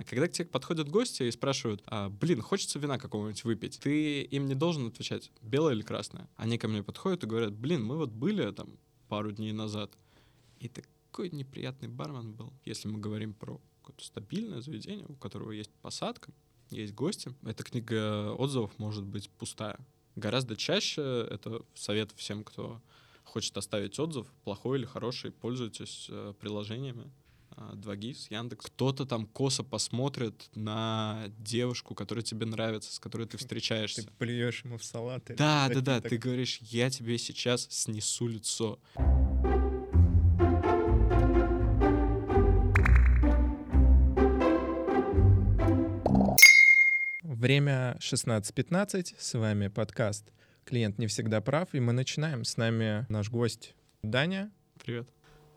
А, когда к тебе подходят гости и спрашивают, а, блин, хочется вина какого-нибудь выпить, ты им не должен отвечать, белое или красное. Они ко мне подходят и говорят, блин, мы вот были там пару дней назад, и такой неприятный бармен был. Если мы говорим про какое-то стабильное заведение, у которого есть посадка, есть гости, эта книга отзывов может быть пустая. Гораздо чаще это совет всем, кто хочет оставить отзыв, плохой или хороший, пользуйтесь э, приложениями. 2GIS, а, Яндекс. Кто-то там косо посмотрит на девушку, которая тебе нравится, с которой ты встречаешься. Ты плюешь ему в салат. Да, да, да. Ты говоришь, я тебе сейчас снесу лицо. Время 16.15. С вами подкаст «Клиент не всегда прав». И мы начинаем. С нами наш гость Даня. Привет.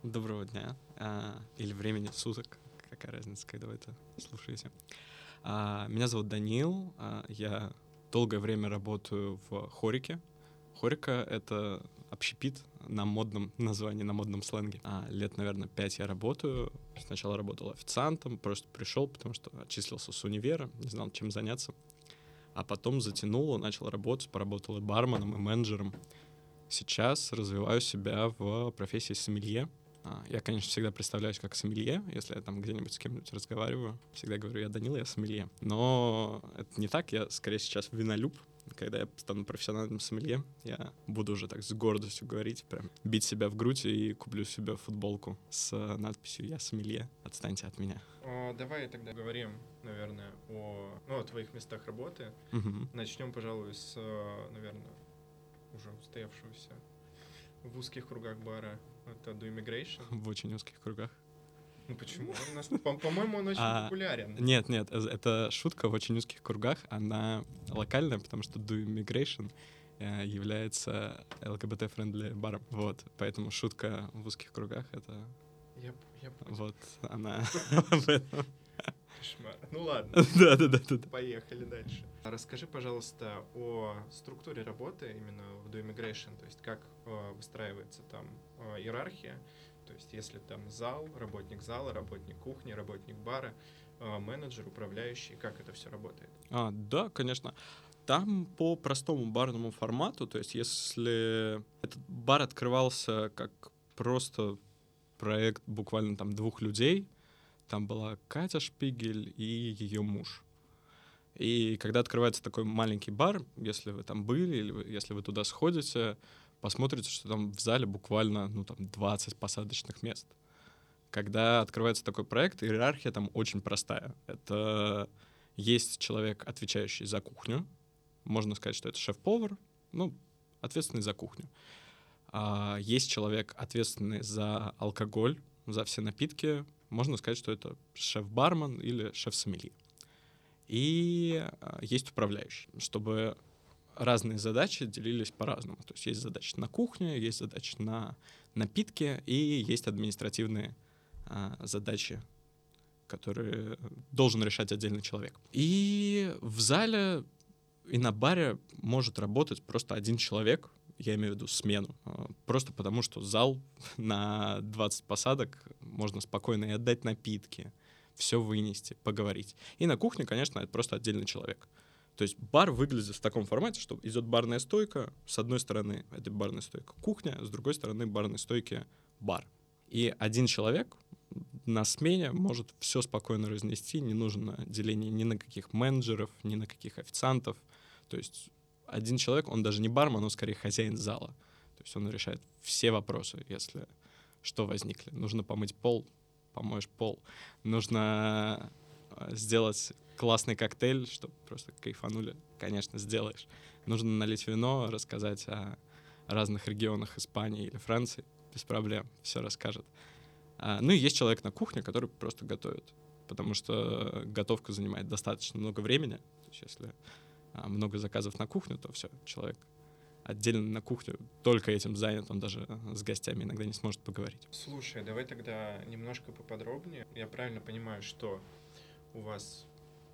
Доброго дня. А, или времени суток. Какая разница, когда вы это слушаете. А, меня зовут Данил. А, я долгое время работаю в Хорике. Хорика — это общепит на модном названии, на модном сленге. А, лет, наверное, пять я работаю. Сначала работал официантом, просто пришел, потому что отчислился с универа, не знал, чем заняться. А потом затянуло, начал работать, поработал и барменом, и менеджером. Сейчас развиваю себя в профессии сомелье. А, я, конечно, всегда представляюсь как сомелье, если я там где-нибудь с кем-нибудь разговариваю. Всегда говорю, я Данил, я сомелье. Но это не так, я скорее сейчас винолюб, когда я стану профессиональным сомелье, я буду уже так с гордостью говорить, прям бить себя в грудь и куплю себе футболку с надписью «Я сомелье, отстаньте от меня». О, давай тогда говорим, наверное, о, ну, о твоих местах работы. Угу. Начнем, пожалуй, с, наверное, уже устоявшегося в узких кругах бара. Это Do Immigration. В очень узких кругах. Ну почему? По-моему, он очень а, популярен. Нет, нет, э, это шутка в очень узких кругах. Она локальная, потому что Do Immigration э, является ЛГБТ-friendly баром. Вот, поэтому шутка в узких кругах — это... Я, я вот, она в этом. Кошмар. Ну ладно. Да, да, да, да. Поехали дальше. Расскажи, пожалуйста, о структуре работы именно в Do Immigration, то есть как э, выстраивается там э, иерархия, то есть если там зал, работник зала, работник кухни, работник бара, а, менеджер, управляющий, как это все работает? А, да, конечно. Там по простому барному формату, то есть если этот бар открывался как просто проект буквально там двух людей, там была Катя Шпигель и ее муж. И когда открывается такой маленький бар, если вы там были, или если вы туда сходите, посмотрите, что там в зале буквально, ну, там 20 посадочных мест. Когда открывается такой проект, иерархия там очень простая. Это есть человек, отвечающий за кухню. Можно сказать, что это шеф-повар, ну, ответственный за кухню. А есть человек, ответственный за алкоголь, за все напитки. Можно сказать, что это шеф-бармен или шеф-сомелье. И а, есть управляющий, чтобы разные задачи делились по-разному. То есть есть задачи на кухне, есть задачи на напитки и есть административные а, задачи, которые должен решать отдельный человек. И в зале и на баре может работать просто один человек, я имею в виду смену, а, просто потому что зал на 20 посадок можно спокойно и отдать напитки, все вынести, поговорить. И на кухне, конечно, это просто отдельный человек. То есть бар выглядит в таком формате, что идет барная стойка, с одной стороны это барная стойка кухня, с другой стороны барной стойки бар. И один человек на смене может все спокойно разнести, не нужно деление ни на каких менеджеров, ни на каких официантов. То есть один человек, он даже не бармен, он скорее хозяин зала. То есть он решает все вопросы, если что возникли. Нужно помыть пол, помоешь пол. Нужно сделать классный коктейль, чтобы просто кайфанули, конечно, сделаешь. Нужно налить вино, рассказать о разных регионах Испании или Франции, без проблем, все расскажет. А, ну и есть человек на кухне, который просто готовит, потому что готовка занимает достаточно много времени. То есть если а, много заказов на кухню, то все, человек отдельно на кухню только этим занят, он даже с гостями иногда не сможет поговорить. Слушай, давай тогда немножко поподробнее. Я правильно понимаю, что у вас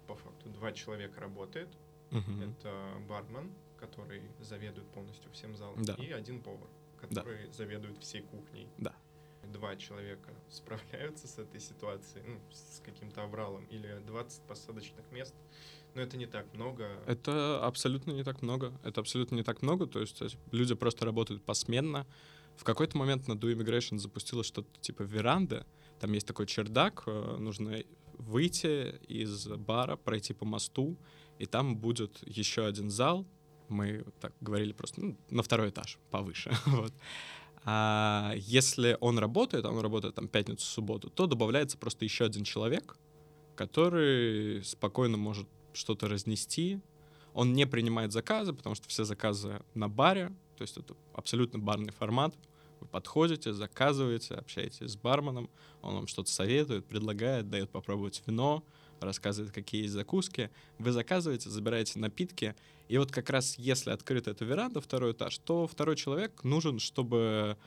по факту два человека работает. Угу. Это бармен, который заведует полностью всем залом, да. и один повар, который да. заведует всей кухней. Да. два человека справляются с этой ситуацией, ну, с каким-то авралом, или 20 посадочных мест, но это не так много. Это абсолютно не так много. Это абсолютно не так много. То есть люди просто работают посменно. В какой-то момент на Do Immigration запустилось что-то типа веранды. Там есть такой чердак, э, нужно выйти из бара, пройти по мосту, и там будет еще один зал. Мы так говорили просто ну, на второй этаж, повыше. вот. А если он работает, а он работает там пятницу, субботу, то добавляется просто еще один человек, который спокойно может что-то разнести. Он не принимает заказы, потому что все заказы на баре, то есть это абсолютно барный формат. Вы подходите, заказываете, общаетесь с барменом, он вам что-то советует, предлагает, дает попробовать вино, рассказывает, какие есть закуски. Вы заказываете, забираете напитки, и вот как раз если открыта эта веранда, второй этаж, то второй человек нужен, чтобы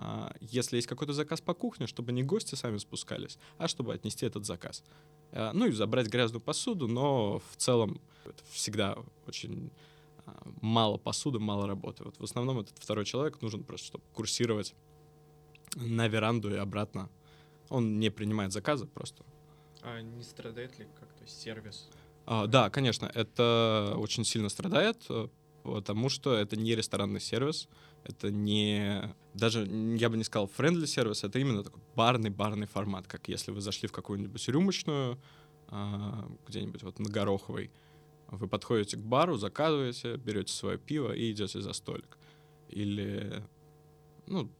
а, если есть какой-то заказ по кухне, чтобы не гости сами спускались, а чтобы отнести этот заказ. А, ну и забрать грязную посуду, но в целом это всегда очень мало посуды, мало работы. Вот в основном этот второй человек нужен просто, чтобы курсировать на веранду и обратно. Он не принимает заказы просто. А не страдает ли как-то сервис? А, да, конечно, это очень сильно страдает, э, потому что это не ресторанный сервис, это не... Даже, я бы не сказал friendly сервис, это именно такой барный-барный формат, как если вы зашли в какую-нибудь рюмочную, а, где-нибудь вот на Гороховой, вы подходите к бару, заказываете, берете свое пиво и идете за столик. Или, ну,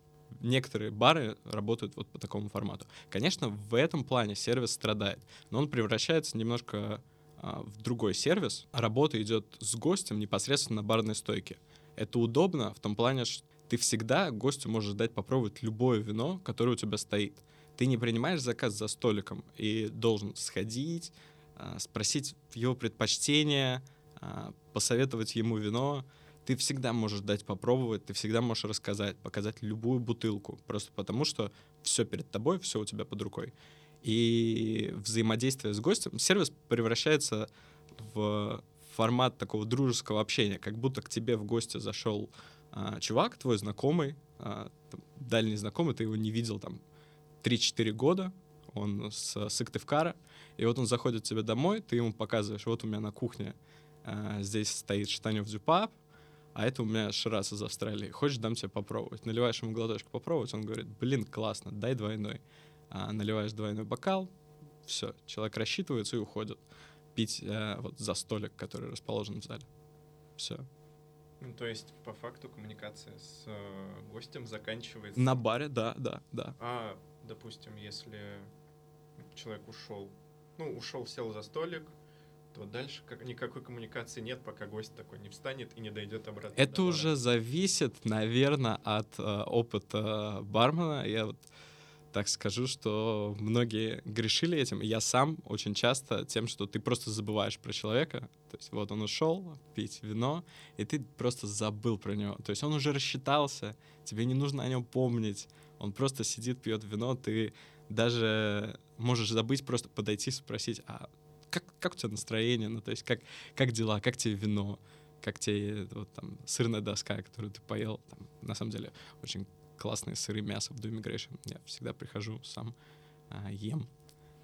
некоторые бары работают вот по такому формату. Конечно, в этом плане сервис страдает, но он превращается немножко а, в другой сервис. Работа идет с гостем непосредственно на барной стойке. Это удобно в том плане, что ты всегда гостю можешь дать попробовать любое вино, которое у тебя стоит. Ты не принимаешь заказ за столиком и должен сходить, спросить его предпочтения, а, посоветовать ему вино. Ты всегда можешь дать попробовать, ты всегда можешь рассказать, показать любую бутылку, просто потому что все перед тобой, все у тебя под рукой и взаимодействие с гостем, сервис превращается в формат такого дружеского общения, как будто к тебе в гости зашел а, чувак, твой знакомый, а, там, дальний знакомый, ты его не видел там 3-4 года, он с Сыктывкара, и вот он заходит к тебе домой, ты ему показываешь, вот у меня на кухне а, здесь стоит штанев дюпап, а это у меня ширас из Австралии. Хочешь, дам тебе попробовать? Наливаешь ему глоточек попробовать, он говорит, блин, классно, дай двойной а, наливаешь двойной бокал, все, человек рассчитывается и уходит пить э, вот за столик, который расположен в зале. Все. Ну, то есть, по факту, коммуникация с э, гостем заканчивается... На баре, да, да, да. А, допустим, если человек ушел, ну, ушел, сел за столик, то дальше как, никакой коммуникации нет, пока гость такой не встанет и не дойдет обратно. Это уже зависит, наверное, от э, опыта бармена. Я вот так скажу, что многие грешили этим. Я сам очень часто тем, что ты просто забываешь про человека. То есть вот он ушел пить вино, и ты просто забыл про него. То есть он уже рассчитался, тебе не нужно о нем помнить. Он просто сидит, пьет вино, ты даже можешь забыть, просто подойти, спросить, а как, как у тебя настроение, ну, то есть как, как дела, как тебе вино, как тебе вот там сырная доска, которую ты поел, там, на самом деле очень классные сыры, мясо в Do Immigration. Я всегда прихожу, сам а, ем,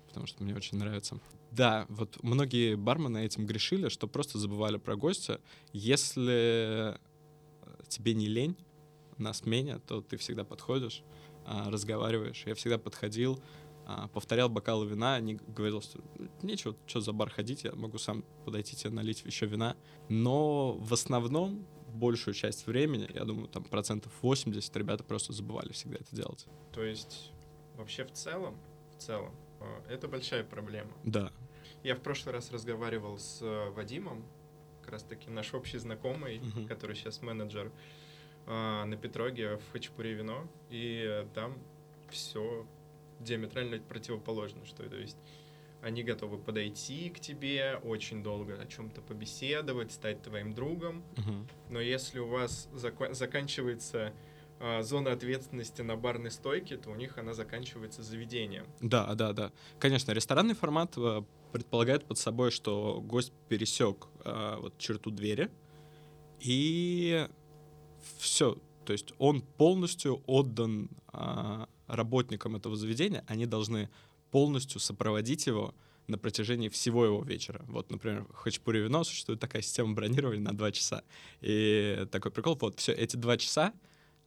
потому что мне очень нравится. Да, вот многие бармены этим грешили, что просто забывали про гостя. Если тебе не лень на смене, то ты всегда подходишь, а, разговариваешь. Я всегда подходил, повторял бокалы вина, они говорили, что нечего, что за бар ходить, я могу сам подойти тебе налить еще вина. Но в основном большую часть времени, я думаю, там процентов 80 ребята просто забывали всегда это делать. То есть вообще в целом, в целом, э, это большая проблема. Да. Я в прошлый раз разговаривал с э, Вадимом, как раз таки наш общий знакомый, uh-huh. который сейчас менеджер э, на Петроге в Хачапуре вино, и там все диаметрально противоположно, что то есть они готовы подойти к тебе, очень долго о чем-то побеседовать, стать твоим другом. Uh-huh. Но если у вас зак- заканчивается э, зона ответственности на барной стойке, то у них она заканчивается заведением. Да, да, да. Конечно, ресторанный формат э, предполагает под собой, что гость пересек э, вот черту двери и все. То есть он полностью отдан э, работникам этого заведения, они должны полностью сопроводить его на протяжении всего его вечера. Вот, например, в Хачапури вино существует такая система бронирования на два часа. И такой прикол, вот, все эти два часа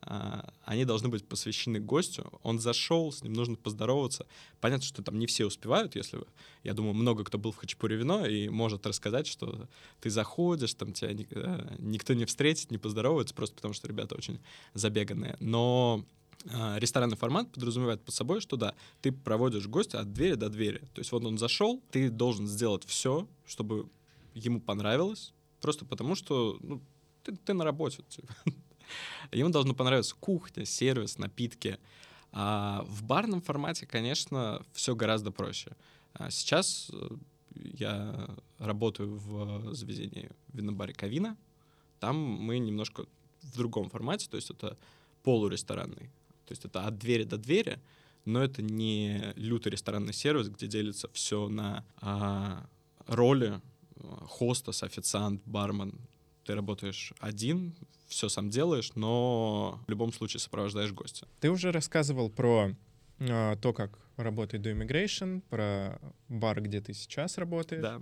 а, они должны быть посвящены гостю. Он зашел, с ним нужно поздороваться. Понятно, что там не все успевают, если. Я думаю, много кто был в Хачапуре вино и может рассказать, что ты заходишь, там тебя э, никто не встретит, не поздоровается, просто потому что ребята очень забеганные. Но ресторанный формат подразумевает под собой, что да, ты проводишь гостя от двери до двери. То есть вот он зашел, ты должен сделать все, чтобы ему понравилось, просто потому что ну, ты, ты на работе. Типа. Ему должно понравиться кухня, сервис, напитки. А в барном формате, конечно, все гораздо проще. А сейчас э, я работаю в заведении винобаре Кавина. Там мы немножко в другом формате, то есть это полуресторанный. То есть это от двери до двери, но это не лютый ресторанный сервис, где делится все на а, роли э, хостес, официант, бармен. Ты работаешь один, все сам делаешь, но в любом случае сопровождаешь гостя. Ты уже рассказывал про э, то, как работает Do Immigration, про бар, где ты сейчас работаешь. Да.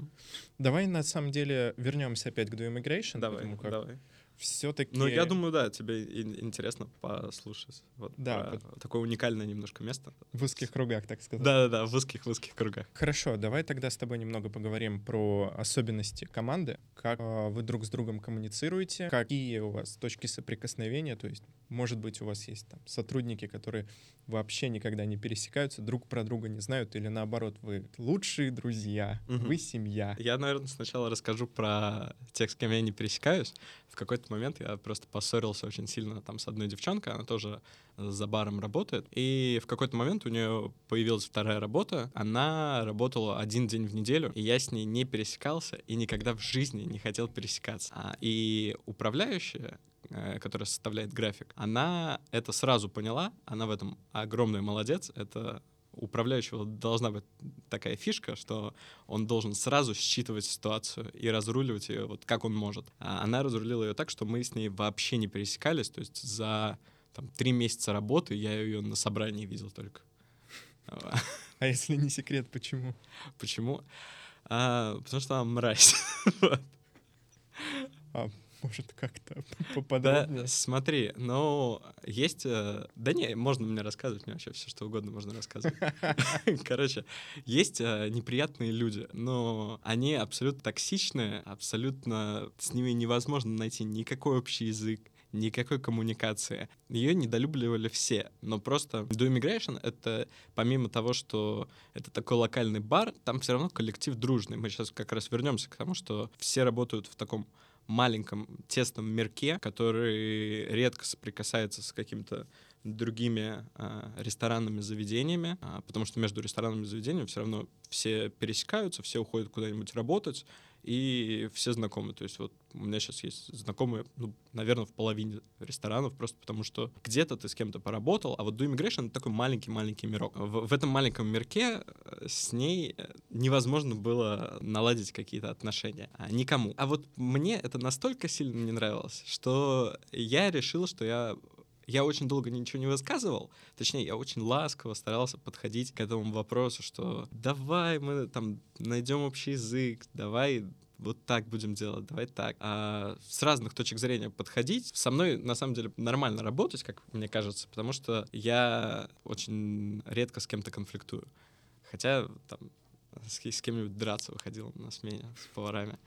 Давай на самом деле вернемся опять к Do Immigration. Давай, как давай все-таки... Ну, я думаю, да, тебе интересно послушать. Вот да. Такое уникальное немножко место. В узких кругах, так сказать. Да-да-да, в узких-узких кругах. Хорошо, давай тогда с тобой немного поговорим про особенности команды, как э, вы друг с другом коммуницируете, какие у вас точки соприкосновения, то есть, может быть, у вас есть там сотрудники, которые вообще никогда не пересекаются, друг про друга не знают, или наоборот, вы лучшие друзья, угу. вы семья. Я, наверное, сначала расскажу про тех, с кем я не пересекаюсь. В какой-то момент я просто поссорился очень сильно там с одной девчонкой, она тоже за баром работает, и в какой-то момент у нее появилась вторая работа, она работала один день в неделю, и я с ней не пересекался и никогда в жизни не хотел пересекаться. А, и управляющая, Э, которая составляет график, она это сразу поняла, она в этом огромный молодец, это управляющего должна быть такая фишка, что он должен сразу считывать ситуацию и разруливать ее вот как он может. А она разрулила ее так, что мы с ней вообще не пересекались, то есть за там, три месяца работы я ее на собрании видел только. А если не секрет, почему? Почему? А, потому что она мразь. А может, как-то поподробнее? Да, смотри, ну, есть... Э, да не, можно мне рассказывать, мне вообще все что угодно можно рассказывать. Короче, есть э, неприятные люди, но они абсолютно токсичные, абсолютно с ними невозможно найти никакой общий язык, никакой коммуникации. Ее недолюбливали все, но просто Do Immigration — это помимо того, что это такой локальный бар, там все равно коллектив дружный. Мы сейчас как раз вернемся к тому, что все работают в таком маленьком тесном мирке, который редко соприкасается с какими-то другими э, ресторанными заведениями, э, потому что между ресторанными заведениями все равно все пересекаются, все уходят куда-нибудь работать, и все знакомы. То есть вот у меня сейчас есть знакомые, ну, наверное, в половине ресторанов, просто потому что где-то ты с кем-то поработал, а вот Do Immigration — это такой маленький-маленький мирок. В, в этом маленьком мирке э, с ней э, невозможно было наладить какие-то отношения. А, никому. А вот мне это настолько сильно не нравилось, что я решил, что я я очень долго ничего не высказывал, точнее, я очень ласково старался подходить к этому вопросу, что давай мы там найдем общий язык, давай вот так будем делать, давай так. А с разных точек зрения подходить. Со мной, на самом деле, нормально работать, как мне кажется, потому что я очень редко с кем-то конфликтую. Хотя там с, кем-нибудь драться выходил на смене с поварами.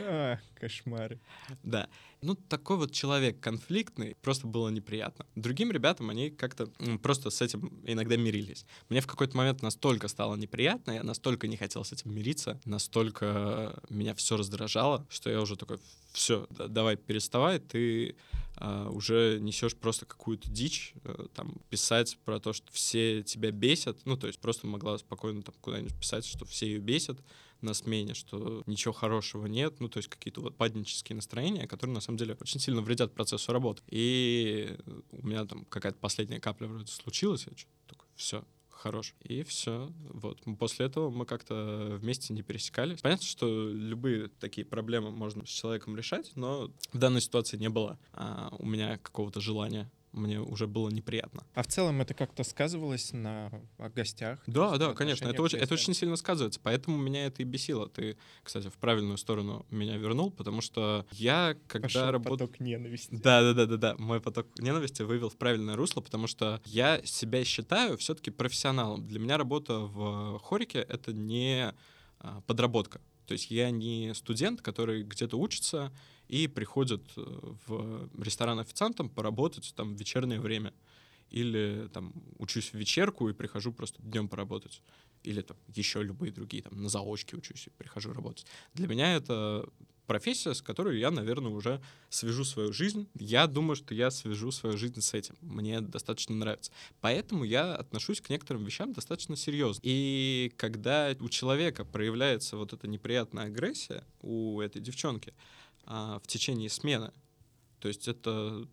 А, кошмары. Да. Ну, такой вот человек конфликтный, просто было неприятно. Другим ребятам они как-то просто с этим иногда мирились. Мне в какой-то момент настолько стало неприятно, я настолько не хотел с этим мириться, настолько меня все раздражало, что я уже такой, все, давай переставай, ты уже несешь просто какую-то дичь, uh, там, писать про то, что все тебя бесят, ну, то есть просто могла спокойно там куда-нибудь писать, что все ее бесят, на смене, что ничего хорошего нет, ну, то есть какие-то вот паднические настроения, которые, на самом деле, очень сильно вредят процессу работы. И у меня там какая-то последняя капля вроде случилась, я что-то такой, все, хорош. И все. Вот. После этого мы как-то вместе не пересекались. Понятно, что любые такие проблемы можно с человеком решать, но в данной ситуации не было а, у меня какого-то желания мне уже было неприятно. А в целом это как-то сказывалось на гостях? Да, да, конечно, это очень, это очень сильно сказывается, поэтому меня это и бесило. Ты, кстати, в правильную сторону меня вернул, потому что я, когда работал... поток ненависти. Да, да, да, да, да. Мой поток ненависти вывел в правильное русло, потому что я себя считаю все-таки профессионалом. Для меня работа в хорике — это не а, подработка. То есть я не студент, который где-то учится и приходит э, в ресторан официантом поработать там в вечернее время. Или там учусь в вечерку и прихожу просто днем поработать. Или там еще любые другие, там на заочке учусь и прихожу работать. Для меня это профессия, с которой я, наверное, уже свяжу свою жизнь. Я думаю, что я свяжу свою жизнь с этим. Мне достаточно нравится. Поэтому я отношусь к некоторым вещам достаточно серьезно. И когда у человека проявляется вот эта неприятная агрессия у этой девчонки а, в течение смены, то есть это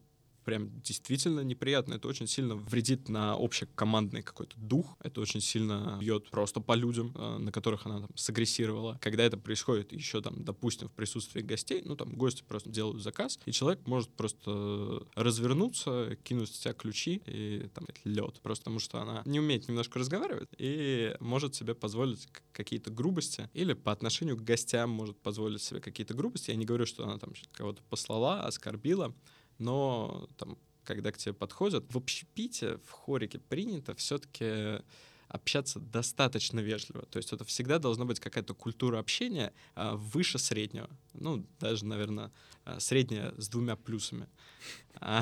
прям действительно неприятно. Это очень сильно вредит на общекомандный какой-то дух. Это очень сильно бьет просто по людям, э, на которых она там сагрессировала. Когда это происходит еще там, допустим, в присутствии гостей, ну там гости просто делают заказ, и человек может просто развернуться, кинуть в тебя ключи и там лед. Просто потому что она не умеет немножко разговаривать и может себе позволить какие-то грубости или по отношению к гостям может позволить себе какие-то грубости. Я не говорю, что она там кого-то послала, оскорбила, но там, когда к тебе подходят, в общепите, в хорике принято все-таки общаться достаточно вежливо. То есть это всегда должна быть какая-то культура общения а, выше среднего. Ну, даже, наверное, средняя с двумя плюсами. А...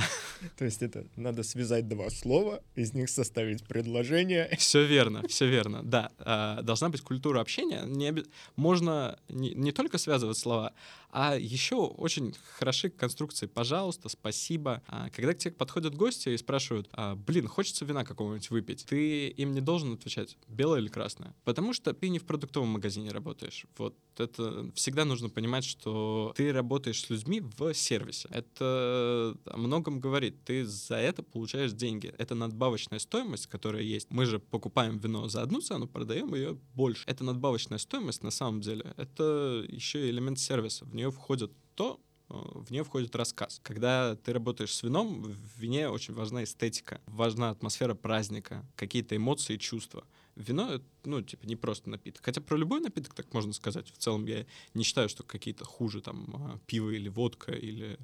То есть это надо связать два слова, из них составить предложение. Все верно, все верно, да. А, должна быть культура общения. Не. Можно не, не только связывать слова, а еще очень хороши конструкции «пожалуйста», «спасибо». А, когда к тебе подходят гости и спрашивают, блин, хочется вина какого-нибудь выпить, ты им не должен отвечать, белое или красное, потому что ты не в продуктовом магазине работаешь. Вот это всегда нужно понимать, что ты работаешь с людьми в сервисе. Это о многом говорит. Ты за это получаешь деньги. Это надбавочная стоимость, которая есть. Мы же покупаем вино за одну цену, продаем ее больше. Это надбавочная стоимость на самом деле. Это еще элемент сервиса. В нее входит то, э, в нее входит рассказ. Когда ты работаешь с вином, в вине очень важна эстетика, важна атмосфера праздника, какие-то эмоции и чувства. Вино, ну, типа, не просто напиток. Хотя про любой напиток так можно сказать. В целом я не считаю, что какие-то хуже, там, а, пиво или водка, или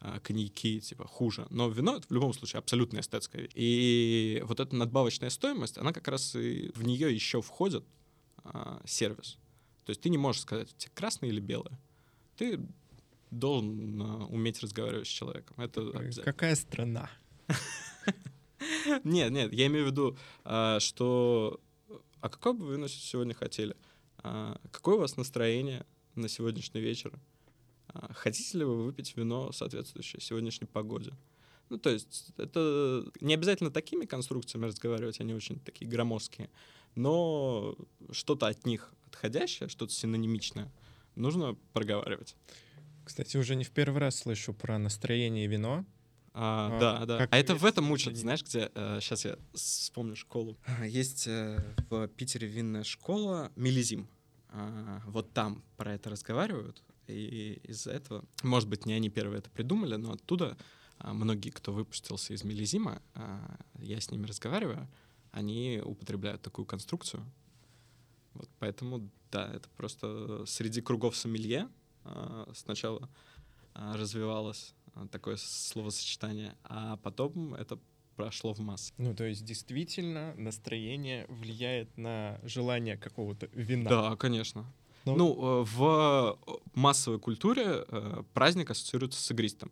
а, коньяки, типа, хуже. Но вино — это в любом случае абсолютно эстетская вещь. И вот эта надбавочная стоимость, она как раз и в нее еще входит а, сервис. То есть ты не можешь сказать, тебе красное или белое. Ты должен а, уметь разговаривать с человеком. Это Какая страна? Нет, нет, я имею в виду, а, что а какое бы вы сегодня хотели? А, какое у вас настроение на сегодняшний вечер? А, хотите ли вы выпить вино, соответствующее сегодняшней погоде? Ну, то есть это не обязательно такими конструкциями разговаривать, они очень такие громоздкие, но что-то от них отходящее, что-то синонимичное нужно проговаривать. Кстати, уже не в первый раз слышу про настроение и вино. А, а, да, да. А это в этом учат, знаешь, где... Э, сейчас я вспомню школу. Есть э, в Питере винная школа Мелизим. А, вот там про это разговаривают. И из-за этого, может быть, не они первые это придумали, но оттуда а, многие, кто выпустился из Мелизима, а, я с ними разговариваю, они употребляют такую конструкцию. Вот поэтому, да, это просто среди кругов сомелье а, сначала а, развивалось такое словосочетание, а потом это прошло в массы. Ну, то есть действительно настроение влияет на желание какого-то вина. Да, конечно. Ну, ну э, в массовой культуре э, праздник ассоциируется с игристом.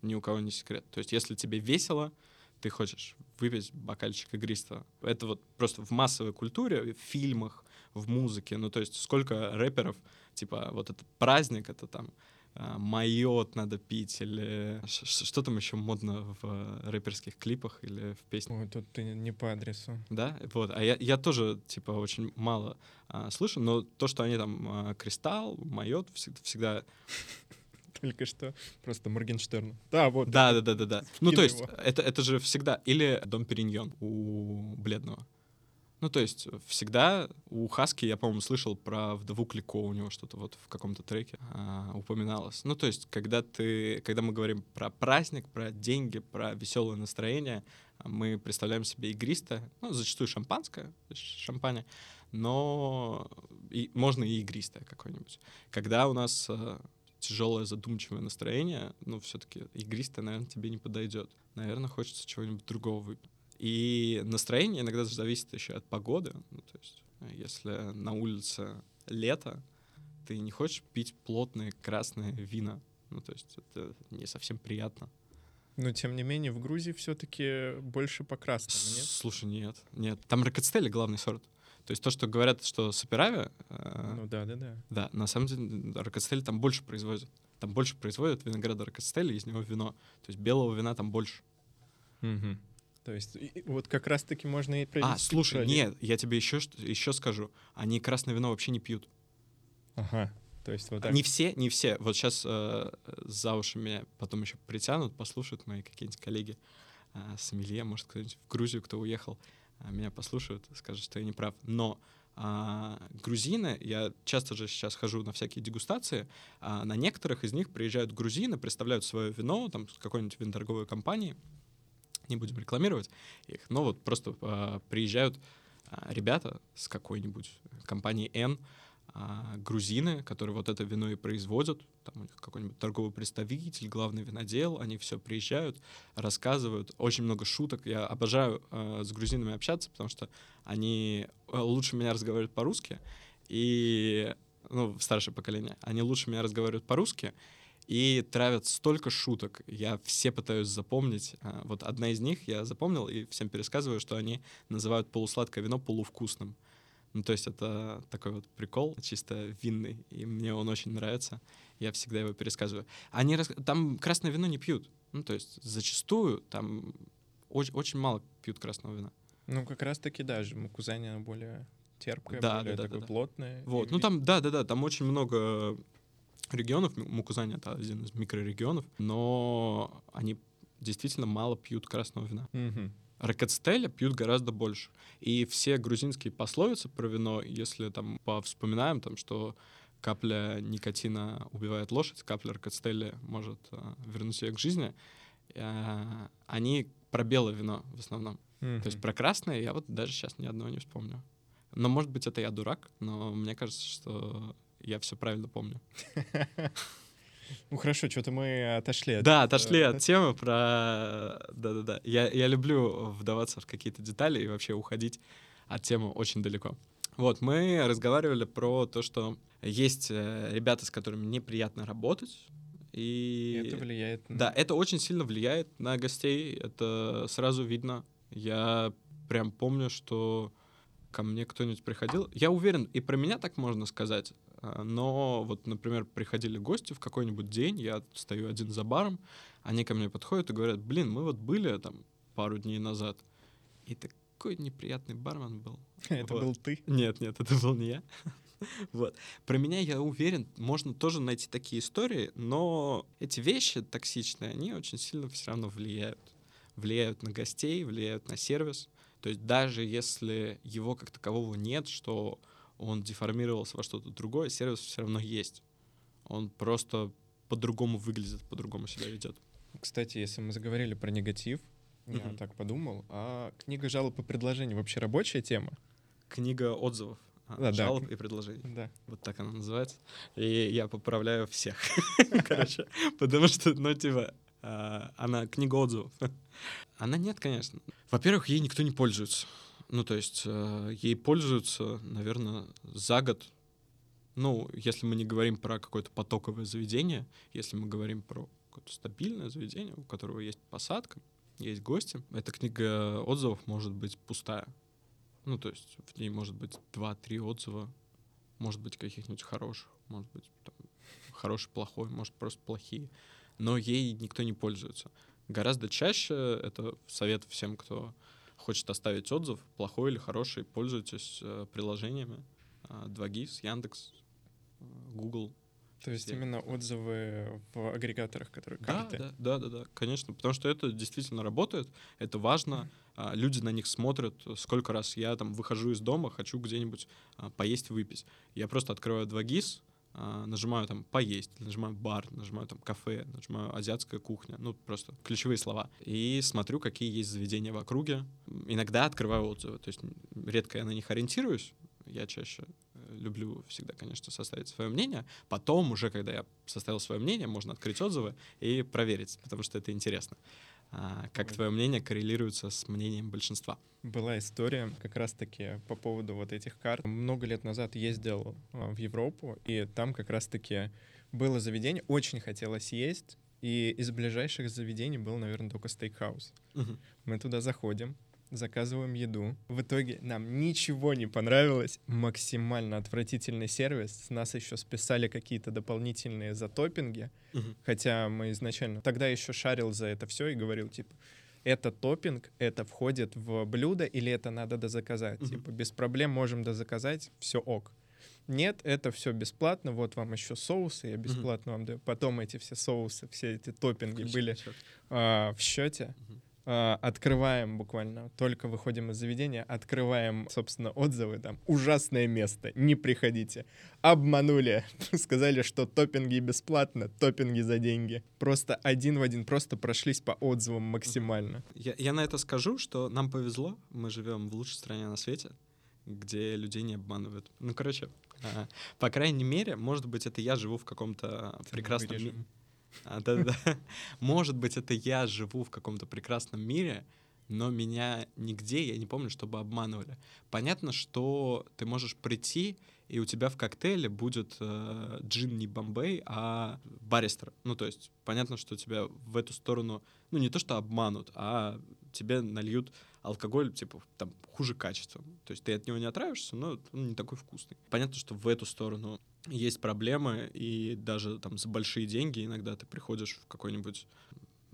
Ни у кого не секрет. То есть если тебе весело, ты хочешь выпить бокальчик игристого. Это вот просто в массовой культуре, в фильмах, в музыке. Ну, то есть сколько рэперов, типа, вот этот праздник, это там майот надо пить, или что там еще модно в рэперских клипах или в песнях. Ой, тут ты не по адресу. Да, вот. А я, я тоже, типа, очень мало а, слышу, но то, что они там а, кристалл, майот, всегда... всегда... Только что просто Моргенштерн. Да, вот. Да, да, да, да, да. Ну, то есть, это, это же всегда... Или Дом Периньон у Бледного. Ну, то есть всегда у Хаски, я, по-моему, слышал про вдову Клико, у него что-то вот в каком-то треке а, упоминалось. Ну, то есть когда ты, когда мы говорим про праздник, про деньги, про веселое настроение, мы представляем себе игристое, ну, зачастую шампанское, шампань, но и, можно и игристое какое-нибудь. Когда у нас а, тяжелое задумчивое настроение, ну, все-таки игристое, наверное, тебе не подойдет. Наверное, хочется чего-нибудь другого выпить. И настроение иногда зависит еще от погоды. Ну, то есть, если на улице лето, ты не хочешь пить плотные красные вина. Ну, то есть это не совсем приятно. Но, тем не менее, в Грузии все-таки больше по красному, нет? Слушай, нет. Нет. Там ракоцители главный сорт. То есть то, что говорят, что саперави... Э, ну да, да, да. Да, на самом деле ракоцители там больше производят. Там больше производят винограда ракоцители, из него вино. То есть белого вина там больше. Угу. То есть и, вот как раз-таки можно и А, слушай, нет, я тебе еще, еще скажу. Они красное вино вообще не пьют. Ага. То есть вот так. Не все, не все. Вот сейчас э, за уши меня потом еще притянут, послушают мои какие-нибудь коллеги э, с Эмилье, может, кто-нибудь в Грузию, кто уехал, э, меня послушают, скажут, что я не прав. Но а, грузины, я часто же сейчас хожу на всякие дегустации, а, на некоторых из них приезжают грузины, представляют свое вино там с какой-нибудь виноторговой компании, не будем рекламировать их, но вот просто э, приезжают э, ребята с какой-нибудь компании N, э, грузины, которые вот это вино и производят, там у них какой-нибудь торговый представитель, главный винодел, они все приезжают, рассказывают, очень много шуток. Я обожаю э, с грузинами общаться, потому что они лучше меня разговаривают по-русски, и ну, старшее поколение, они лучше меня разговаривают по-русски, и травят столько шуток. Я все пытаюсь запомнить. А, вот одна из них я запомнил и всем пересказываю, что они называют полусладкое вино полувкусным. Ну, то есть это такой вот прикол, чисто винный, и мне он очень нравится. Я всегда его пересказываю. Они рас... Там красное вино не пьют. Ну, то есть зачастую там очень, очень мало пьют красного вина. Ну, как раз-таки даже мукузани более терпкое, да, более да, да, такое да, плотное. Вот, ну там, да-да-да, там очень много регионов. Мукузань — это один из микрорегионов, но они действительно мало пьют красного вина. Mm-hmm. Ракетстеля пьют гораздо больше. И все грузинские пословицы про вино, если там повспоминаем, там, что капля никотина убивает лошадь, капля ракетстеля может э, вернуть ее к жизни, э, они про белое вино в основном. Mm-hmm. То есть про красное я вот даже сейчас ни одного не вспомню. Но, может быть, это я дурак, но мне кажется, что я все правильно помню. Ну хорошо, что-то мы отошли. От, да, отошли от темы про... Да-да-да. Я, я люблю вдаваться в какие-то детали и вообще уходить от темы очень далеко. Вот, мы разговаривали про то, что есть э, ребята, с которыми неприятно работать, и... Это влияет на... Да, это очень сильно влияет на гостей, это сразу видно. Я прям помню, что ко мне кто-нибудь приходил. Я уверен, и про меня так можно сказать. А, но вот, например, приходили гости в какой-нибудь день, я стою один за баром, они ко мне подходят и говорят, блин, мы вот были там пару дней назад, и такой неприятный бармен был. Это вот. был ты? Нет, нет, это был не я. Вот. Про меня, я уверен, можно тоже найти такие истории, но эти вещи токсичные, они очень сильно все равно влияют. Влияют на гостей, влияют на сервис. То есть даже если его как такового нет, что он деформировался во что-то другое, сервис все равно есть. Он просто по-другому выглядит, по-другому себя ведет. Кстати, если мы заговорили про негатив, я mm-hmm. так подумал, а книга жалоб и предложений вообще рабочая тема? Книга отзывов. А, да, жалоб да. и предложений. Да. Вот так она называется. И я поправляю всех. Короче, потому что, ну, типа, а, она книга отзывов. Она нет, конечно. Во-первых, ей никто не пользуется. Ну, то есть э, ей пользуются, наверное, за год. Ну, если мы не говорим про какое-то потоковое заведение, если мы говорим про какое-то стабильное заведение, у которого есть посадка, есть гости, эта книга отзывов может быть пустая. Ну, то есть в ней может быть два-три отзыва, может быть каких-нибудь хороших, может быть там, хороший, плохой, может просто плохие. Но ей никто не пользуется. Гораздо чаще это совет всем, кто хочет оставить отзыв, плохой или хороший, пользуйтесь э, приложениями э, 2GIS, Яндекс, э, Google. То есть где. именно отзывы в агрегаторах, которые да, карты? Да, да, да, да, конечно, потому что это действительно работает, это важно, а, люди на них смотрят, сколько раз я там выхожу из дома, хочу где-нибудь а, поесть, выпить. Я просто открываю 2GIS, а, нажимаю там «поесть», нажимаю «бар», нажимаю там «кафе», нажимаю «азиатская кухня», ну, просто ключевые слова. И смотрю, какие есть заведения в округе. Иногда открываю отзывы, то есть редко я на них ориентируюсь, я чаще э, люблю всегда, конечно, составить свое мнение. Потом уже, когда я составил свое мнение, можно открыть отзывы и проверить, потому что это интересно. А, как твое мнение коррелируется с мнением большинства? Была история как раз-таки по поводу вот этих карт. Много лет назад ездил а, в Европу, и там как раз-таки было заведение, очень хотелось есть, и из ближайших заведений был, наверное, только стейкхаус. Угу. Мы туда заходим, заказываем еду. В итоге нам ничего не понравилось. Максимально отвратительный сервис. С нас еще списали какие-то дополнительные затопинги. Угу. Хотя мы изначально... Тогда еще шарил за это все и говорил, типа, это топпинг, это входит в блюдо или это надо дозаказать? Угу. Типа, без проблем можем дозаказать, все ок. Нет, это все бесплатно, вот вам еще соусы, я бесплатно угу. вам даю. Потом эти все соусы, все эти топпинги Включи были а, в счете. Угу. А, открываем буквально, только выходим из заведения, открываем, собственно, отзывы там. Ужасное место, не приходите. Обманули. Сказали, что топпинги бесплатно, топпинги за деньги. Просто один в один, просто прошлись по отзывам максимально. Я, я на это скажу, что нам повезло, мы живем в лучшей стране на свете, где людей не обманывают. Ну, короче, а, по крайней мере, может быть, это я живу в каком-то прекрасном мире а, да-да. Может быть, это я живу в каком-то прекрасном мире, но меня нигде, я не помню, чтобы обманывали. Понятно, что ты можешь прийти, и у тебя в коктейле будет э, джин не Бомбей, а баристер. Ну, то есть понятно, что тебя в эту сторону, ну, не то что обманут, а тебе нальют алкоголь, типа, там, хуже качеством. То есть ты от него не отравишься, но он не такой вкусный. Понятно, что в эту сторону есть проблемы, и даже там за большие деньги иногда ты приходишь в какой-нибудь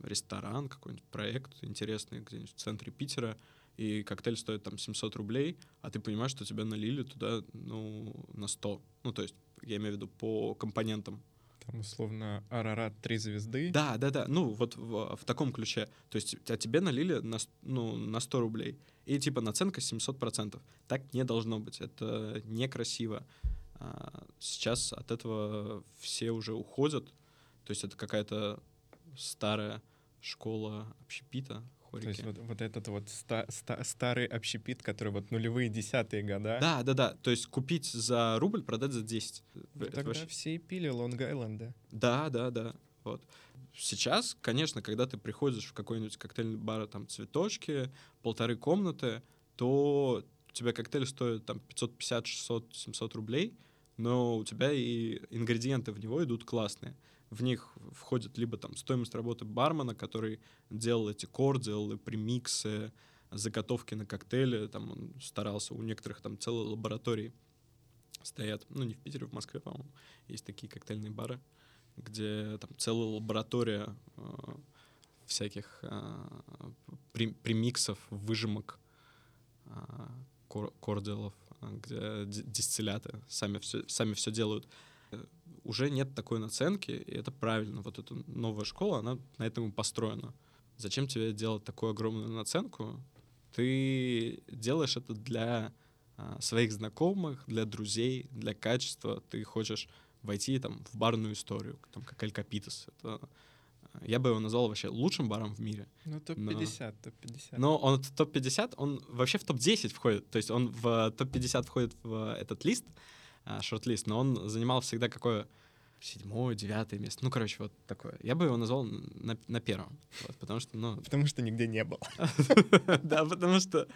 ресторан, какой-нибудь проект интересный где-нибудь в центре Питера, и коктейль стоит там 700 рублей, а ты понимаешь, что тебя налили туда, ну, на 100. Ну, то есть, я имею в виду по компонентам. Там, условно, Арарат три звезды. Да, да, да, ну, вот в, в таком ключе. То есть, а тебе налили на, ну, на 100 рублей, и типа наценка 700%. Так не должно быть, это некрасиво. А, сейчас от этого все уже уходят. То есть это какая-то старая школа общепита, хорики. То есть вот, вот этот вот ста ста старый общепит, который вот нулевые десятые года. Да, да, да. То есть купить за рубль, продать за 10. Ну, тогда вообще... все и пили Лонг-Айленда. Да, да, да. Вот. Сейчас, конечно, когда ты приходишь в какой-нибудь коктейльный бар, там, цветочки, полторы комнаты, то у тебя коктейль стоит там 550, 600, 700 рублей — но у тебя и ингредиенты в него идут классные. В них входит либо там стоимость работы бармена, который делал эти кор, делал премиксы, заготовки на коктейли, там он старался, у некоторых там целые лаборатории стоят, ну не в Питере, в Москве, по-моему, есть такие коктейльные бары, где там целая лаборатория э, всяких э, премиксов, выжимок, э, кор корделов, где дистилляты сами все, сами все делают, уже нет такой наценки, и это правильно. Вот эта новая школа, она на этом и построена. Зачем тебе делать такую огромную наценку? Ты делаешь это для своих знакомых, для друзей, для качества. Ты хочешь войти там в барную историю, там как Эль Капитас. Это я бы его назвал вообще лучшим баром в мире. Ну, топ-50, но... топ-50. Но он топ-50, он вообще в топ-10 входит. То есть он в топ-50 входит в этот лист, а, шорт-лист, но он занимал всегда какое седьмое, девятое место. Ну, короче, вот такое. Я бы его назвал на, на первом. Вот, потому что, ну... Потому что нигде не был. Да, потому что,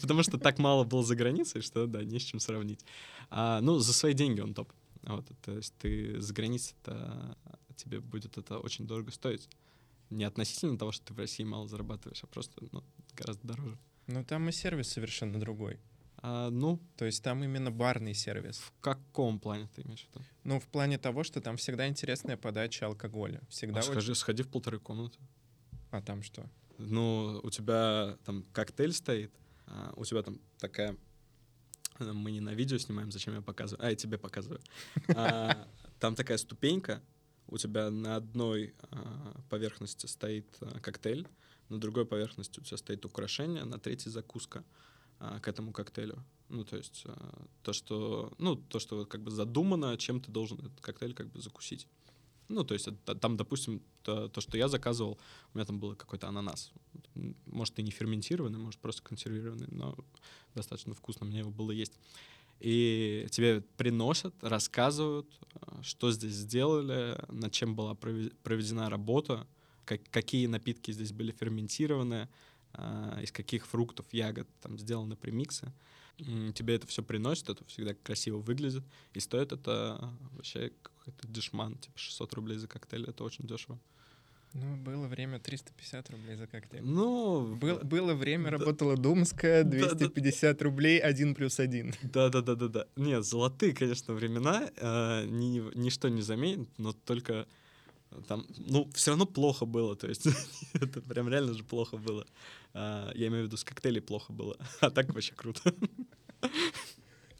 потому что так мало было за границей, что, да, не с чем сравнить. А, ну, за свои деньги он топ. Вот, то есть ты за границей-то тебе будет это очень дорого стоить. Не относительно того, что ты в России мало зарабатываешь, а просто ну, гораздо дороже. Ну, там и сервис совершенно другой. А, ну, то есть там именно барный сервис. В каком плане ты имеешь в виду? Ну, в плане того, что там всегда интересная подача алкоголя. Всегда а скажи, очень... сходи в полторы комнаты. А там что? Ну, у тебя там коктейль стоит, а у тебя там такая... Мы не на видео снимаем, зачем я показываю? А, я тебе показываю. А, там такая ступенька, у тебя на одной а, поверхности стоит а, коктейль, на другой поверхности у тебя стоит украшение, на третьей закуска а, к этому коктейлю. Ну, то есть а, то, что, ну, то, что как бы задумано, чем ты должен этот коктейль как бы закусить. Ну, то есть это, там, допустим, то, то, что я заказывал, у меня там был какой-то ананас. Может, и не ферментированный, может, просто консервированный, но достаточно вкусно мне его было есть. И тебе приносят, рассказывают, а, что здесь сделали, над чем была проведена работа, как, какие напитки здесь были ферментированы, э, из каких фруктов, ягод там сделаны премиксы. Тебе это все приносит, это всегда красиво выглядит, и стоит это вообще какой-то дешман, типа 600 рублей за коктейль, это очень дешево. Ну, было время 350 рублей за коктейль. Ну... Был, было время, да, работала Думская, 250 да, рублей, один плюс один. Да-да-да-да-да. Нет, золотые, конечно, времена, э, ни, ничто не заменит, но только там, ну, все равно плохо было, то есть это прям реально же плохо было. А, я имею в виду, с коктейлей плохо было, а так вообще круто.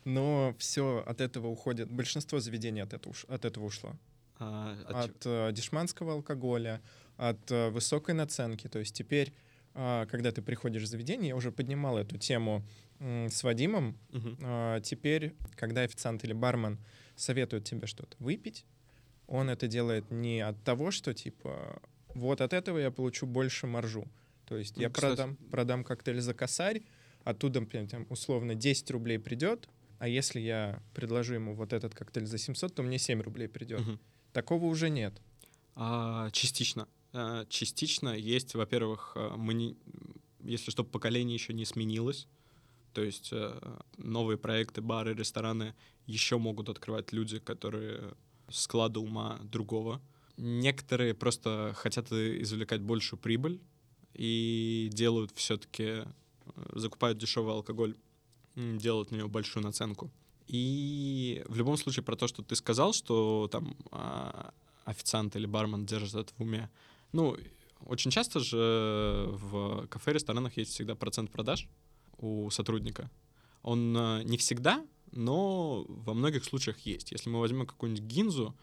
Но все от этого уходит, большинство заведений от этого, от этого ушло. А, от от э, дешманского алкоголя, от э, высокой наценки. То есть теперь, э, когда ты приходишь в заведение, я уже поднимал эту тему с Вадимом, угу. теперь, когда официант или бармен советует тебе что-то выпить, он это делает не от того, что типа вот от этого я получу больше маржу. То есть ну, я кстати... продам, продам коктейль за косарь, оттуда там, условно 10 рублей придет, а если я предложу ему вот этот коктейль за 700, то мне 7 рублей придет. Угу. Такого уже нет. А, частично. А, частично есть, во-первых, а, мы не, если что, поколение еще не сменилось, то есть а, новые проекты, бары, рестораны еще могут открывать люди, которые склада ума другого. Некоторые просто хотят извлекать большую прибыль и делают все-таки, э, закупают дешевый алкоголь, делают на него большую наценку. И в любом случае про то, что ты сказал, что там а, официант или бармен держит это в уме. Ну, очень часто же в кафе-ресторанах есть всегда процент продаж у сотрудника. Он э, не всегда, но во многих случаях есть. Если мы возьмем какую-нибудь гинзу,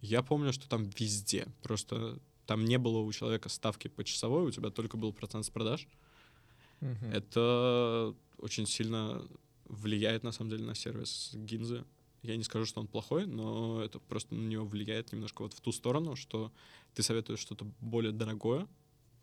я помню, что там везде. Просто там не было у человека ставки по часовой, у тебя только был процент с продаж. Угу. Это очень сильно влияет, на самом деле, на сервис гинзы. Я не скажу, что он плохой, но это просто на него влияет немножко вот в ту сторону, что ты советуешь что-то более дорогое,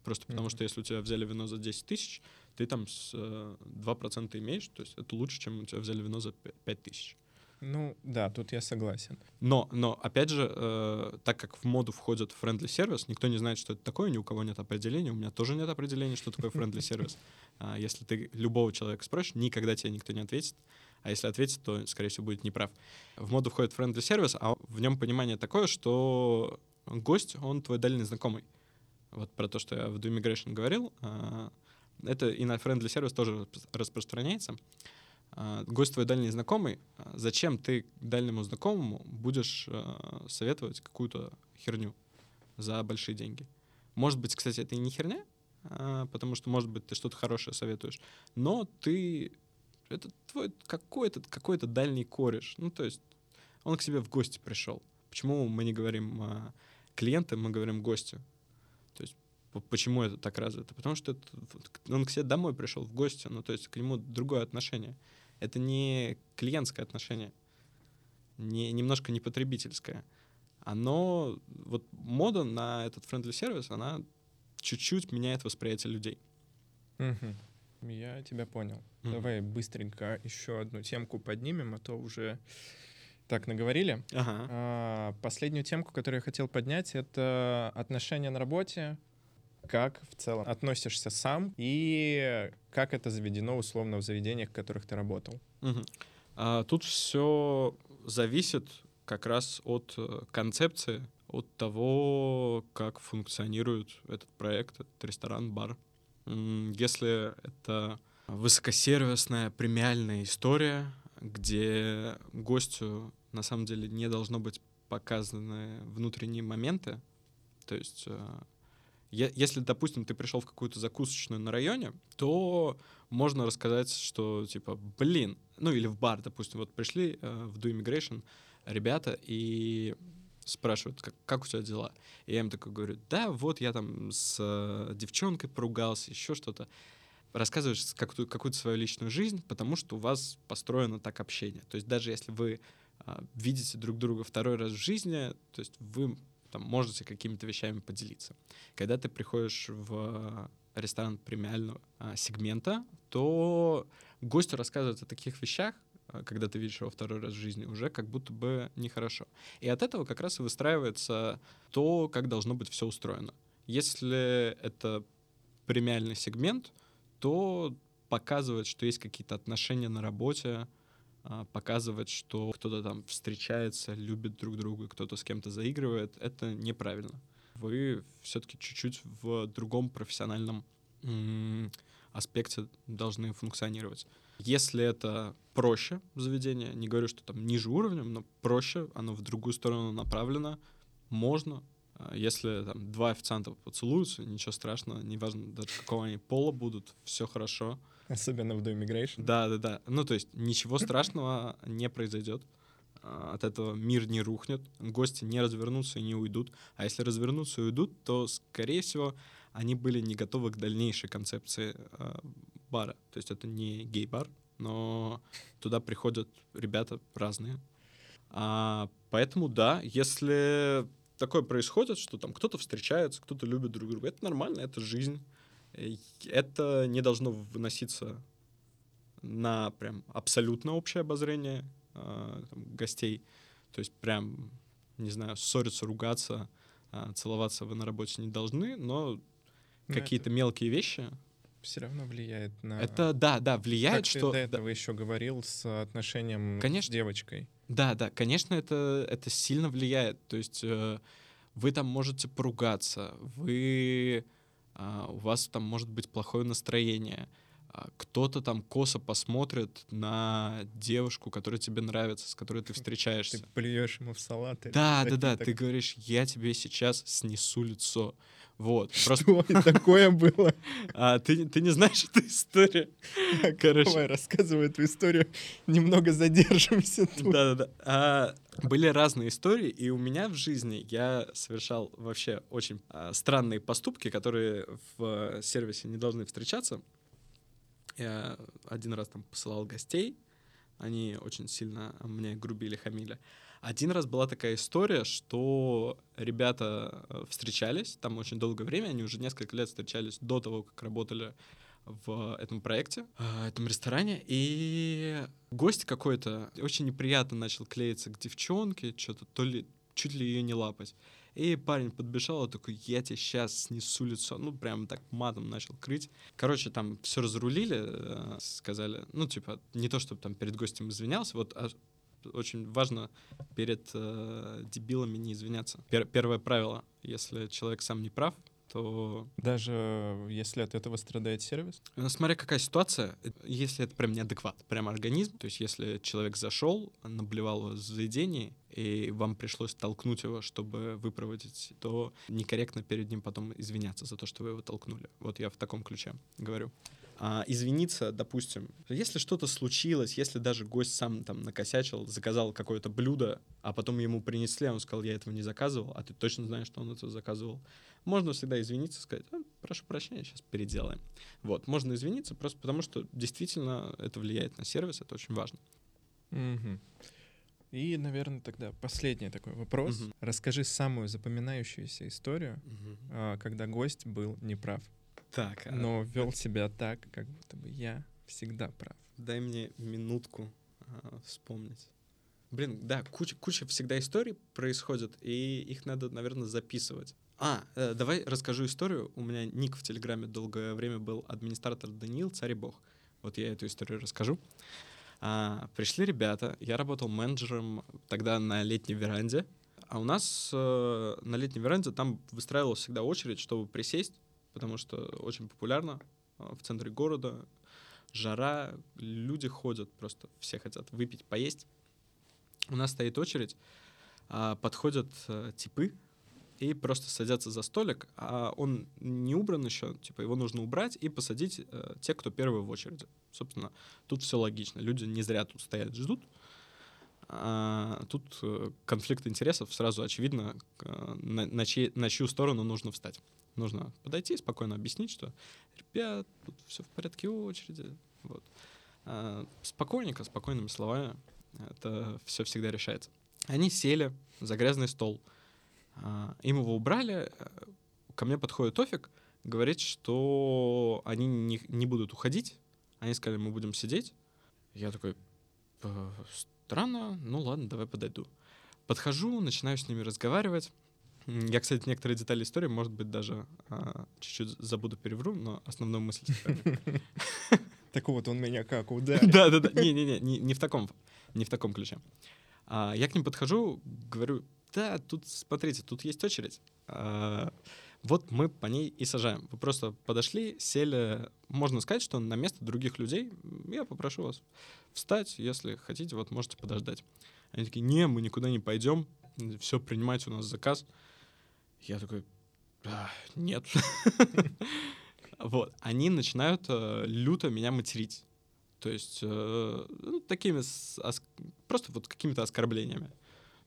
просто потому mm-hmm. что если у тебя взяли вино за 10 тысяч, ты там с, э, 2% имеешь, то есть это лучше, чем у тебя взяли вино за 5 тысяч. Ну, да, тут я согласен. Но, но опять же, э, так как в моду входит friendly сервис, никто не знает, что это такое, ни у кого нет определения, у меня тоже нет определения, что такое friendly сервис. А если ты любого человека спросишь, никогда тебе никто не ответит. А если ответит, то, скорее всего, будет неправ. В моду входит friendly сервис, а в нем понимание такое, что гость, он твой дальний знакомый. Вот про то, что я в Do Immigration говорил, э, это и на friendly сервис тоже распространяется. А, гость твой дальний знакомый, а, зачем ты дальнему знакомому будешь а, советовать какую-то херню за большие деньги? Может быть, кстати, это и не херня, потому что, может быть, ты что-то хорошее советуешь, но ты... Это твой какой-то какой дальний кореш. Ну, то есть он к себе в гости пришел. Почему мы не говорим клиенты, мы говорим гости? То есть Почему это так развито? Потому что это, он к себе домой пришел в гости, ну, то есть к нему другое отношение. Это не клиентское отношение, не, немножко не потребительское. Оно, вот мода на этот friendly сервис, она чуть-чуть меняет восприятие людей. Угу. Я тебя понял. Угу. Давай быстренько еще одну темку поднимем, а то уже так наговорили. Ага. А, последнюю темку, которую я хотел поднять, это отношения на работе, как в целом относишься сам и как это заведено условно в заведениях, в которых ты работал? Угу. А, тут все зависит как раз от э, концепции, от того, как функционирует этот проект, этот ресторан, бар. Если это высокосервисная премиальная история, где гостю на самом деле не должно быть показаны внутренние моменты, то есть э, если, допустим, ты пришел в какую-то закусочную на районе, то можно рассказать, что типа, блин, ну или в бар, допустим, вот пришли э, в Do Immigration ребята и спрашивают, как, как у тебя дела? И я им такой говорю, да, вот я там с э, девчонкой поругался, еще что-то. Рассказываешь какую-то, какую-то свою личную жизнь, потому что у вас построено так общение. То есть даже если вы э, видите друг друга второй раз в жизни, то есть вы там можете какими-то вещами поделиться. Когда ты приходишь в ресторан премиального а, сегмента, то гостю рассказывать о таких вещах, а, когда ты видишь его второй раз в жизни, уже как будто бы нехорошо. И от этого как раз и выстраивается то, как должно быть все устроено. Если это премиальный сегмент, то показывать, что есть какие-то отношения на работе, показывать, что кто-то там встречается, любит друг друга, кто-то с кем-то заигрывает, это неправильно. Вы все-таки чуть-чуть в другом профессиональном аспекте должны функционировать. Если это проще заведение, не говорю, что там ниже уровнем, но проще, оно в другую сторону направлено, можно. А если там два официанта поцелуются, ничего страшного, неважно даже какого они пола будут, все хорошо. Особенно в Do Immigration. Да, да, да. Ну, то есть ничего страшного не произойдет. А, от этого мир не рухнет, гости не развернутся и не уйдут. А если развернутся и уйдут, то, скорее всего, они были не готовы к дальнейшей концепции э, бара. То есть это не гей-бар, но туда приходят ребята разные. А, поэтому да, если такое происходит, что там кто-то встречается, кто-то любит друг друга, это нормально, это жизнь. Это не должно выноситься на прям абсолютно общее обозрение э, там, гостей. То есть прям, не знаю, ссориться, ругаться, э, целоваться вы на работе не должны, но ну, какие-то мелкие вещи. Все равно влияет на. Это да, да, влияет, как что. Ты до этого да. еще говорил с отношением конечно, с девочкой. Да, да, конечно, это, это сильно влияет. То есть э, вы там можете поругаться, вы э, у вас там может быть плохое настроение. А, кто-то там косо посмотрит на девушку, которая тебе нравится, с которой ты встречаешься. Ты плюешь ему в салат. Да, да, да. Так... Ты говоришь, я тебе сейчас снесу лицо. Вот. Просто... Что такое было? А, ты, ты не знаешь эту историю? Короче. Давай, рассказывай эту историю. Немного задержимся тут. Да-да-да. А, были разные истории, и у меня в жизни я совершал вообще очень а, странные поступки, которые в сервисе не должны встречаться. Я один раз там посылал гостей, они очень сильно мне грубили, хамили. Один раз была такая история, что ребята э, встречались, там очень долгое время, они уже несколько лет встречались до того, как работали в этом проекте, в э, этом ресторане, и гость какой-то очень неприятно начал клеиться к девчонке, что-то то ли чуть ли ее не лапать. И парень подбежал, и такой, я тебе сейчас снесу лицо. Ну, прям так матом начал крыть. Короче, там все разрулили, э, сказали, ну, типа, не то, чтобы там перед гостем извинялся, вот а очень важно перед э, дебилами не извиняться. Пер первое правило, если человек сам не прав, то... Даже если от этого страдает сервис? Ну, смотря какая ситуация, если это прям неадекват, прям организм, то есть если человек зашел, наблевал в заведении, и вам пришлось толкнуть его, чтобы выпроводить, то некорректно перед ним потом извиняться за то, что вы его толкнули. Вот я в таком ключе говорю а, извиниться, допустим, если что-то случилось, если даже гость сам там накосячил, заказал какое-то блюдо, а потом ему принесли, а он сказал, я этого не заказывал, а ты точно знаешь, что он это заказывал, можно всегда извиниться, сказать, а, прошу прощения, сейчас переделаем. Вот, можно извиниться просто потому, что действительно это влияет на сервис, это очень важно. Угу. И, наверное, тогда последний такой вопрос. Угу. Расскажи самую запоминающуюся историю, угу. когда гость был неправ. Так. А... Но вел себя так, как будто бы я всегда прав. Дай мне минутку а, вспомнить. Блин, да, куча, куча всегда историй происходит, и их надо, наверное, записывать. А, э, давай расскажу историю. У меня ник в Телеграме долгое время был администратор Даниил, царь и бог. Вот я эту историю расскажу. А, пришли ребята, я работал менеджером тогда на летней веранде, а у нас э, на летней веранде там выстраивалась всегда очередь, чтобы присесть потому что очень популярно а, в центре города. Жара, люди ходят, просто все хотят выпить, поесть. У нас стоит очередь, а, подходят э, типы и просто садятся за столик, а он не убран еще, типа его нужно убрать и посадить э, те, кто первый в очереди. Собственно, тут все логично. Люди не зря тут стоят, ждут. А, тут э, конфликт интересов сразу очевидно, э, на, на, чьи, на чью сторону нужно встать. Нужно подойти, спокойно объяснить, что, ребят, тут все в порядке очереди. Вот. А, спокойненько, спокойными словами это все всегда решается. Они сели за грязный стол. А, им его убрали. Ко мне подходит Офик, говорит, что они не, не будут уходить. Они сказали, мы будем сидеть. Я такой, странно, ну ладно, давай подойду. Подхожу, начинаю с ними разговаривать. Я, кстати, некоторые детали истории, может быть, даже а, чуть-чуть забуду, перевру, но основную мысль Так вот он меня как ударил. Да-да-да, не-не-не, не в таком, не в таком ключе. А, я к ним подхожу, говорю, да, тут, смотрите, тут есть очередь. Вот мы по ней и сажаем. Вы просто подошли, сели. Можно сказать, что на место других людей я попрошу вас встать, если хотите, вот можете подождать. Они такие, не, мы никуда не пойдем, все, принимайте у нас заказ. Я такой, а, нет. Вот, они начинают э, люто меня материть. То есть э, ну, такими, просто вот какими-то оскорблениями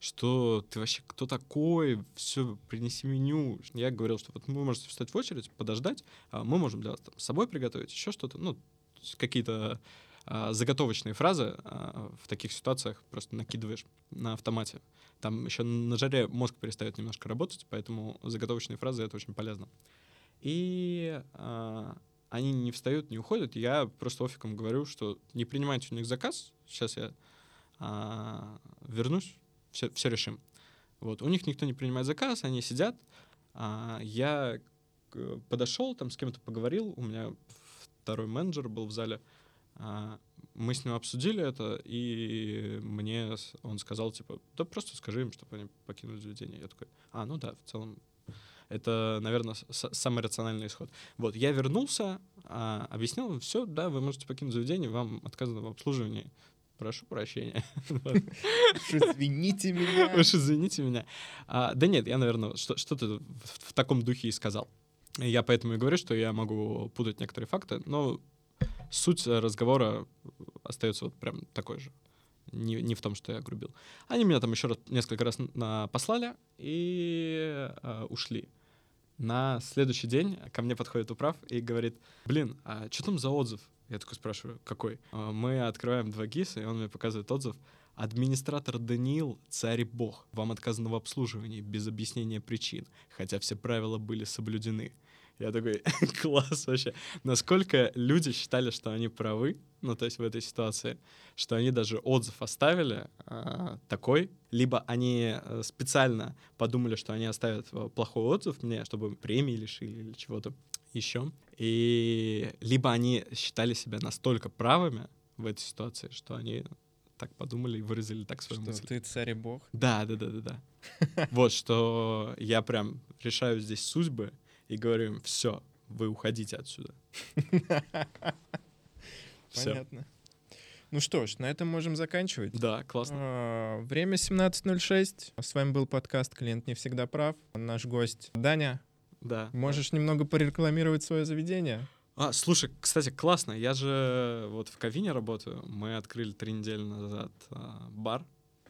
что ты вообще кто такой, все, принеси меню. Я говорил, что вот вы можете встать в очередь, подождать, а мы можем для вас там, с собой приготовить, еще что-то, ну, какие-то а, заготовочные фразы а, в таких ситуациях просто накидываешь на автомате. Там еще на жаре мозг перестает немножко работать, поэтому заготовочные фразы — это очень полезно. И а, они не встают, не уходят. Я просто офиком говорю, что не принимайте у них заказ. Сейчас я а, вернусь, все, все решим. Вот. У них никто не принимает заказ, они сидят. А, я подошел, там с кем-то поговорил, у меня второй менеджер был в зале. А, мы с ним обсудили это, и мне он сказал, типа, да просто скажи им, чтобы они покинули заведение. Я такой, а, ну да, в целом это, наверное, самый рациональный исход. Вот, я вернулся, а, объяснил, все, да, вы можете покинуть заведение, вам отказано в обслуживании прошу прощения. Уж извините меня. Уж извините меня. А, да нет, я, наверное, что-то в, в таком духе и сказал. Я поэтому и говорю, что я могу путать некоторые факты, но суть разговора остается вот прям такой же. Не, не в том, что я грубил. Они меня там еще раз, несколько раз на, послали и э, ушли. На следующий день ко мне подходит управ и говорит, блин, а что там за отзыв? Я такой спрашиваю, какой? А, мы открываем два ГИСа, и он мне показывает отзыв. Администратор Даниил — царь бог. Вам отказано в обслуживании без объяснения причин, хотя все правила были соблюдены. Я такой, класс вообще. Насколько люди считали, что они правы, ну, то есть в этой ситуации, что они даже отзыв оставили э, такой, либо они э, специально подумали, что они оставят э, плохой отзыв мне, чтобы премии лишили или чего-то еще. И либо они считали себя настолько правыми в этой ситуации, что они так подумали и выразили так свою что мысль. ты царь и бог? Да, да, да, да, да. Вот что я прям решаю здесь судьбы и говорю им, все, вы уходите отсюда. Понятно. Ну что ж, на этом можем заканчивать. Да, классно. А, время 17.06. С вами был подкаст «Клиент не всегда прав». Наш гость Даня. Да. Можешь да. немного порекламировать свое заведение? А, слушай, кстати, классно. Я же вот в Ковине работаю. Мы открыли три недели назад а, бар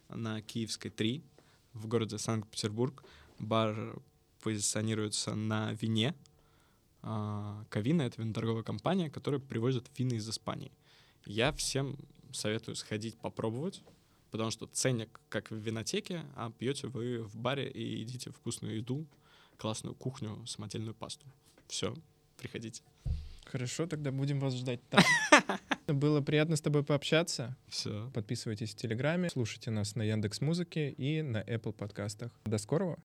на Киевской 3 в городе Санкт-Петербург. Бар позиционируется на вине. А, Ковина — это виноторговая компания, которая привозит вины из Испании. Я всем советую сходить попробовать, потому что ценник как в винотеке, а пьете вы в баре и едите вкусную еду, классную кухню, самодельную пасту. Все, приходите. Хорошо, тогда будем вас ждать там. Было приятно с тобой пообщаться. Все. Подписывайтесь в Телеграме, слушайте нас на Яндекс Музыке и на Apple подкастах. До скорого.